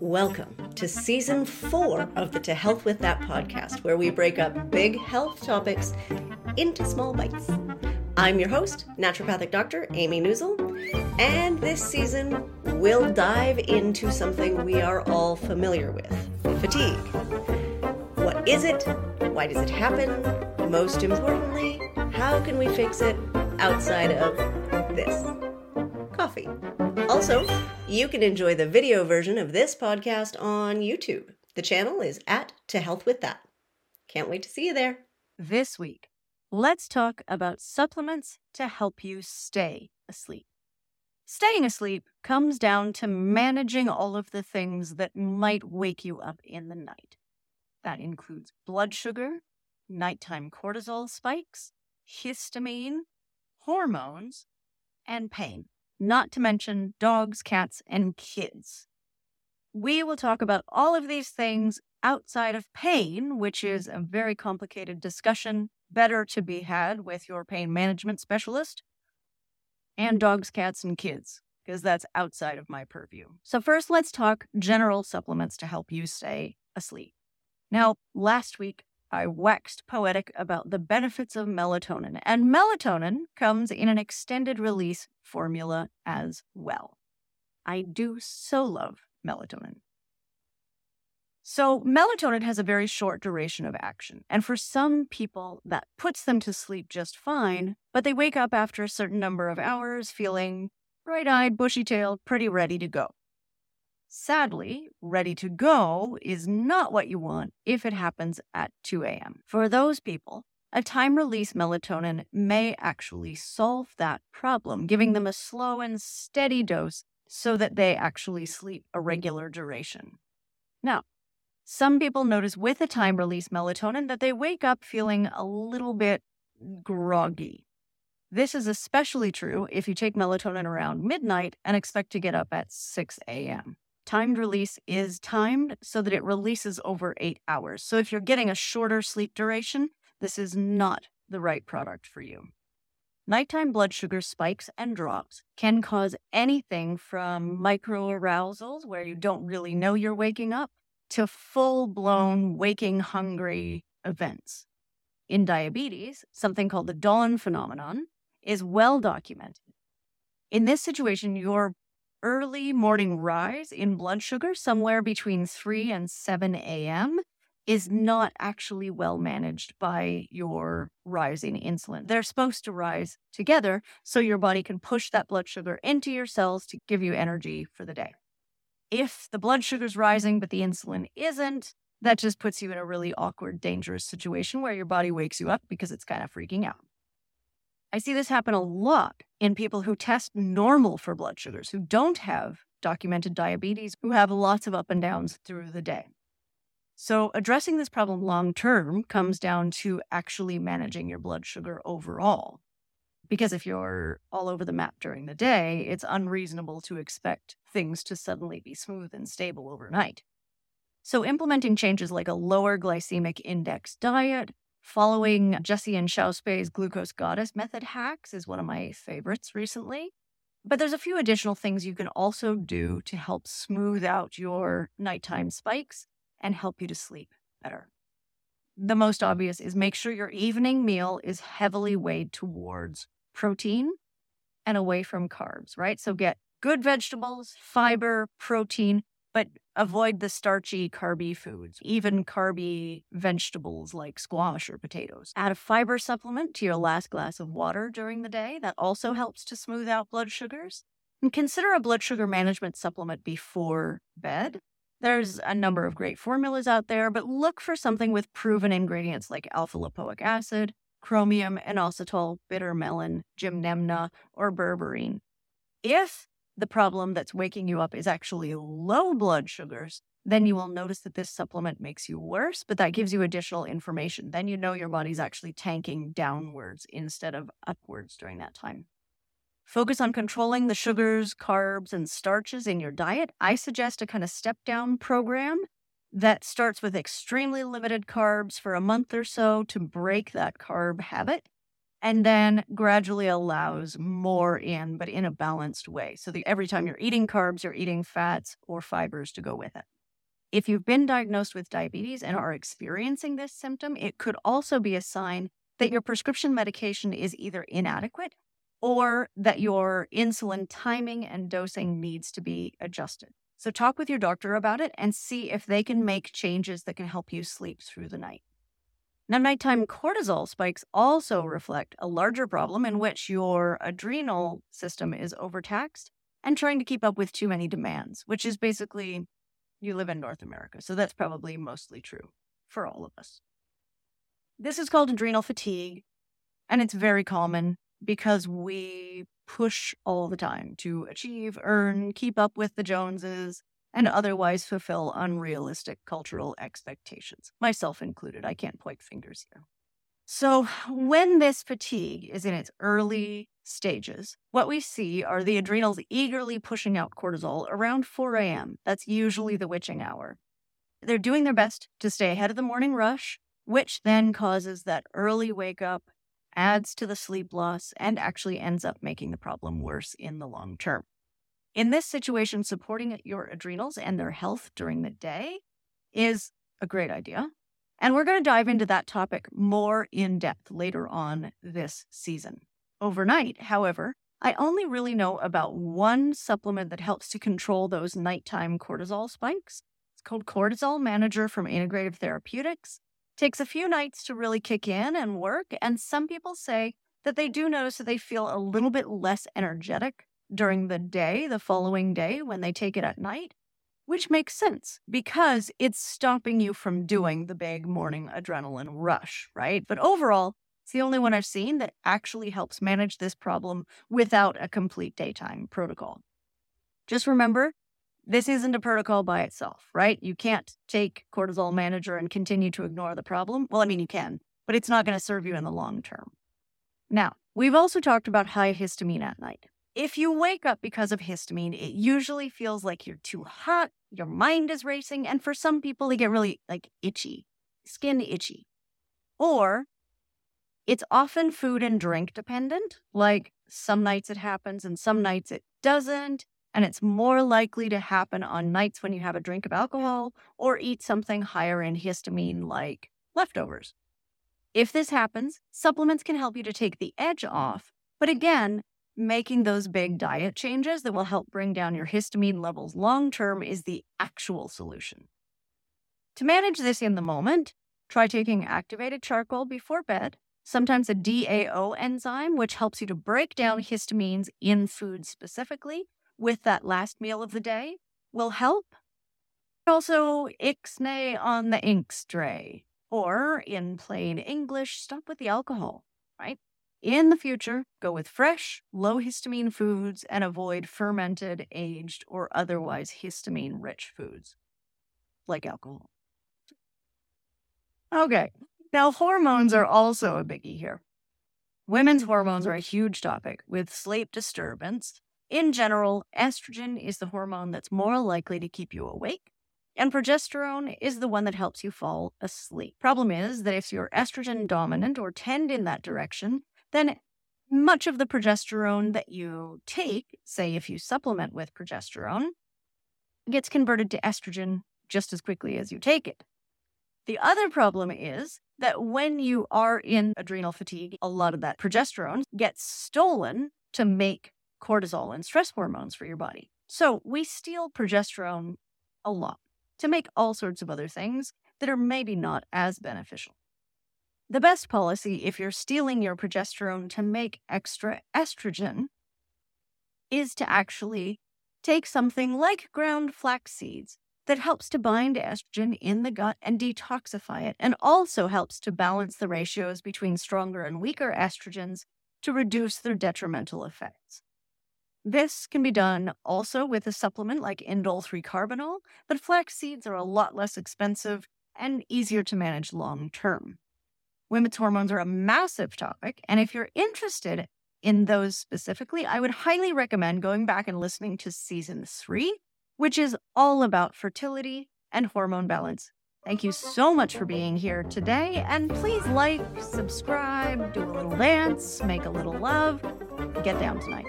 Welcome to season four of the To Health With That podcast, where we break up big health topics into small bites. I'm your host, naturopathic doctor Amy Neuzil, and this season we'll dive into something we are all familiar with fatigue. What is it? Why does it happen? Most importantly, how can we fix it outside of this? Coffee. Also, you can enjoy the video version of this podcast on YouTube. The channel is at To Health With That. Can't wait to see you there. This week, let's talk about supplements to help you stay asleep. Staying asleep comes down to managing all of the things that might wake you up in the night. That includes blood sugar, nighttime cortisol spikes, histamine, hormones, and pain not to mention dogs, cats, and kids. We will talk about all of these things outside of pain, which is a very complicated discussion, better to be had with your pain management specialist, and dogs, cats, and kids, because that's outside of my purview. So, first, let's talk general supplements to help you stay asleep. Now, last week, I waxed poetic about the benefits of melatonin, and melatonin comes in an extended release formula as well. I do so love melatonin. So, melatonin has a very short duration of action, and for some people, that puts them to sleep just fine, but they wake up after a certain number of hours feeling bright eyed, bushy tailed, pretty ready to go. Sadly, ready to go is not what you want if it happens at 2 a.m. For those people, a time release melatonin may actually solve that problem, giving them a slow and steady dose so that they actually sleep a regular duration. Now, some people notice with a time release melatonin that they wake up feeling a little bit groggy. This is especially true if you take melatonin around midnight and expect to get up at 6 a.m. Timed release is timed so that it releases over eight hours. So if you're getting a shorter sleep duration, this is not the right product for you. Nighttime blood sugar spikes and drops can cause anything from micro arousals, where you don't really know you're waking up, to full blown waking hungry events. In diabetes, something called the dawn phenomenon is well documented. In this situation, your early morning rise in blood sugar, somewhere between 3 mm-hmm. and 7 a.m., is not actually well managed by your rising insulin. They're supposed to rise together so your body can push that blood sugar into your cells to give you energy for the day. If the blood sugar's rising but the insulin isn't, that just puts you in a really awkward, dangerous situation where your body wakes you up because it's kind of freaking out. I see this happen a lot in people who test normal for blood sugars, who don't have documented diabetes, who have lots of up and downs through the day. So, addressing this problem long term comes down to actually managing your blood sugar overall. Because if you're all over the map during the day, it's unreasonable to expect things to suddenly be smooth and stable overnight. So, implementing changes like a lower glycemic index diet, Following Jessie Inchauspé's glucose goddess method hacks is one of my favorites recently. But there's a few additional things you can also do to help smooth out your nighttime spikes and help you to sleep better. The most obvious is make sure your evening meal is heavily weighed towards protein and away from carbs, right? So get good vegetables, fiber, protein, but avoid the starchy, carby foods, even carby vegetables like squash or potatoes. Add a fiber supplement to your last glass of water during the day. That also helps to smooth out blood sugars. And consider a blood sugar management supplement before bed. There's a number of great formulas out there, but look for something with proven ingredients like alpha lipoic acid, chromium, inositol, bitter melon, gymnema, or berberine. If the problem that's waking you up is actually low blood sugars, then you will notice that this supplement makes you worse, but that gives you additional information. Then you know your body's actually tanking downwards instead of upwards during that time. Focus on controlling the sugars, carbs, and starches in your diet. I suggest a kind of step down program that starts with extremely limited carbs for a month or so to break that carb habit and then gradually allows more in, but in a balanced way. So that every time you're eating carbs, you're eating fats or fibers to go with it. If you've been diagnosed with diabetes and are experiencing this symptom, it could also be a sign that your prescription medication is either inadequate or that your insulin timing and dosing needs to be adjusted. So, talk with your doctor about it and see if they can make changes that can help you sleep through the night. Now, nighttime cortisol spikes also reflect a larger problem in which your adrenal system is overtaxed and trying to keep up with too many demands, which is basically you live in North America. So that's probably mostly true for all of us. This is called adrenal fatigue, and it's very common because we push all the time to achieve, earn, keep up with the Joneses, and otherwise fulfill unrealistic cultural expectations, myself included. I can't point fingers here. So, when this fatigue is in its early stages, what we see are the adrenals eagerly pushing out cortisol around 4 a.m. That's usually the witching hour. They're doing their best to stay ahead of the morning rush, which then causes that early wake up, adds to the sleep loss, and actually ends up making the problem worse in the long term. In this situation, supporting your adrenals and their health during the day is a great idea. And we're going to dive into that topic more in depth later on this season. Overnight, however, I only really know about one supplement that helps to control those nighttime cortisol spikes. It's called Cortisol Manager from Integrative Therapeutics. takes a few nights to really kick in and work, and some people say that they do notice that they feel a little bit less energetic during the day, the following day, when they take it at night, which makes sense because it's stopping you from doing the big morning adrenaline rush, right? But overall, it's the only one I've seen that actually helps manage this problem without a complete daytime protocol. Just remember, this isn't a protocol by itself, right? You can't take cortisol manager and continue to ignore the problem. Well, I mean, you can, but it's not going to serve you in the long term. Now, we've also talked about high histamine at night. If you wake up because of histamine, it usually feels like you're too hot, your mind is racing, and for some people, they get really like itchy, skin itchy. Or it's often food and drink dependent. Like some nights it happens and some nights it doesn't. And it's more likely to happen on nights when you have a drink of alcohol or eat something higher in histamine like leftovers. If this happens, supplements can help you to take the edge off. But again, making those big diet changes that will help bring down your histamine levels long term is the actual solution. To manage this in the moment, try taking activated charcoal before bed, sometimes a DAO enzyme, which helps you to break down histamines in food specifically with that last meal of the day, will help. Also, ixnay on the ink tray, or in plain English, stop with the alcohol, right? In the future, go with fresh, low histamine foods and avoid fermented, aged, or otherwise histamine rich foods like alcohol. Okay, now hormones are also a biggie here. Women's hormones are a huge topic with sleep disturbance. In general, estrogen is the hormone that's more likely to keep you awake, and progesterone is the one that helps you fall asleep. Problem is that if you're estrogen dominant or tend in that direction, then much of the progesterone that you take, say if you supplement with progesterone, gets converted to estrogen just as quickly as you take it. The other problem is that when you are in adrenal fatigue, a lot of that progesterone gets stolen to make cortisol and stress hormones for your body. So we steal progesterone a lot to make all sorts of other things that are maybe not as beneficial. The best policy, if you're stealing your progesterone to make extra estrogen, is to actually take something like ground flax seeds that helps to bind estrogen in the gut and detoxify it, and also helps to balance the ratios between stronger and weaker estrogens to reduce their detrimental effects. This can be done also with a supplement like indole 3 carbinol, but flax seeds are a lot less expensive and easier to manage long term. Women's hormones are a massive topic. And if you're interested in those specifically, I would highly recommend going back and listening to season three, which is all about fertility and hormone balance Thank you so much for being here today. And please like, subscribe, do a little dance, make a little love. Get down tonight.